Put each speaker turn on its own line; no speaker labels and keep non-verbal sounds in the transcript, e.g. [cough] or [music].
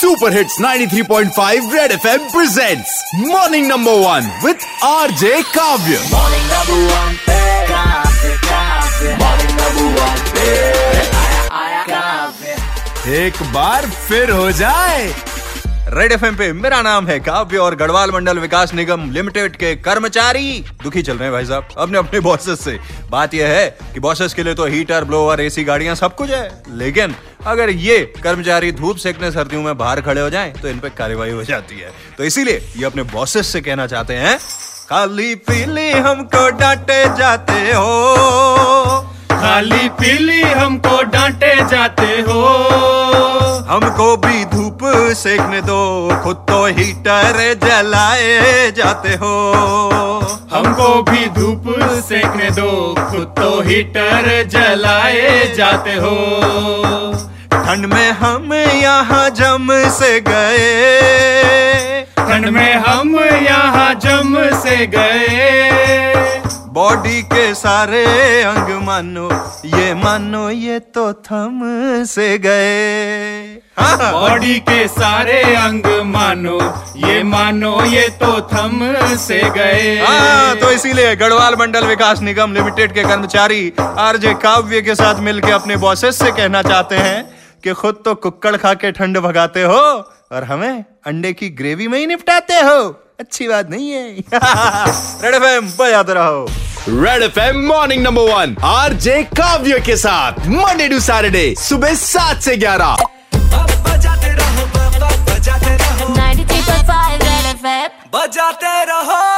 Super hits 93.5 red FM presents morning number one with RJ Kavya
Morning number one पे काफे काफे Morning number one पे आया आया काफे
एक बार फिर हो जाए।
रेड एफ़ पे मेरा नाम है काव्य और गढ़वाल मंडल विकास निगम लिमिटेड के कर्मचारी। दुखी चल रहे हैं भाई साहब अपने अपने बॉसेस से। बात यह है कि बॉसेस के लिए तो हीटर ब्लोअर एसी गाड़ियाँ सब कुछ है। लेकिन अगर ये कर्मचारी धूप सेकने सर्दियों में बाहर खड़े हो जाएँ तो इन पे कार्रवाई हो जाती है। तो इसीलिए ये अपने बॉसेस से कहना चाहते हैं खाली पीली हमको डांटे जाते हो।
खाली पीली हमको डांटे जाते हो।
हमको भी धूप सेकने दो खुद तो हीटर जलाए जाते हो।
हमको भी धूप सेकने दो खुद तो हीटर जलाए जाते हो।
ठंड में हम यहाँ जम से गए।
ठंड में हम यहाँ जम से गए।
बॉडी के सारे अंग मानो ये मानो ये तो थम से गए।
बॉडी के सारे अंग मानो ये मानो ये तो थम से गए।
हाँ तो इसीलिए गढ़वाल मंडल विकास निगम लिमिटेड के कर्मचारी आरजे काव्य के साथ मिलकर अपने बॉसेस से कहना चाहते हैं कि खुद तो कुक्कड़ खा के ठंड भगाते हो और हमें अंडे की ग्रेवी में ही निपटाते हो। अच्छी बात नहीं है। [laughs] रेड एफएम बजाते रहो।
Red FM morning number one RJ Kavya के साथ मंडे टू सैटरडे सुबह सात से ग्यारह।
बजाते रहो।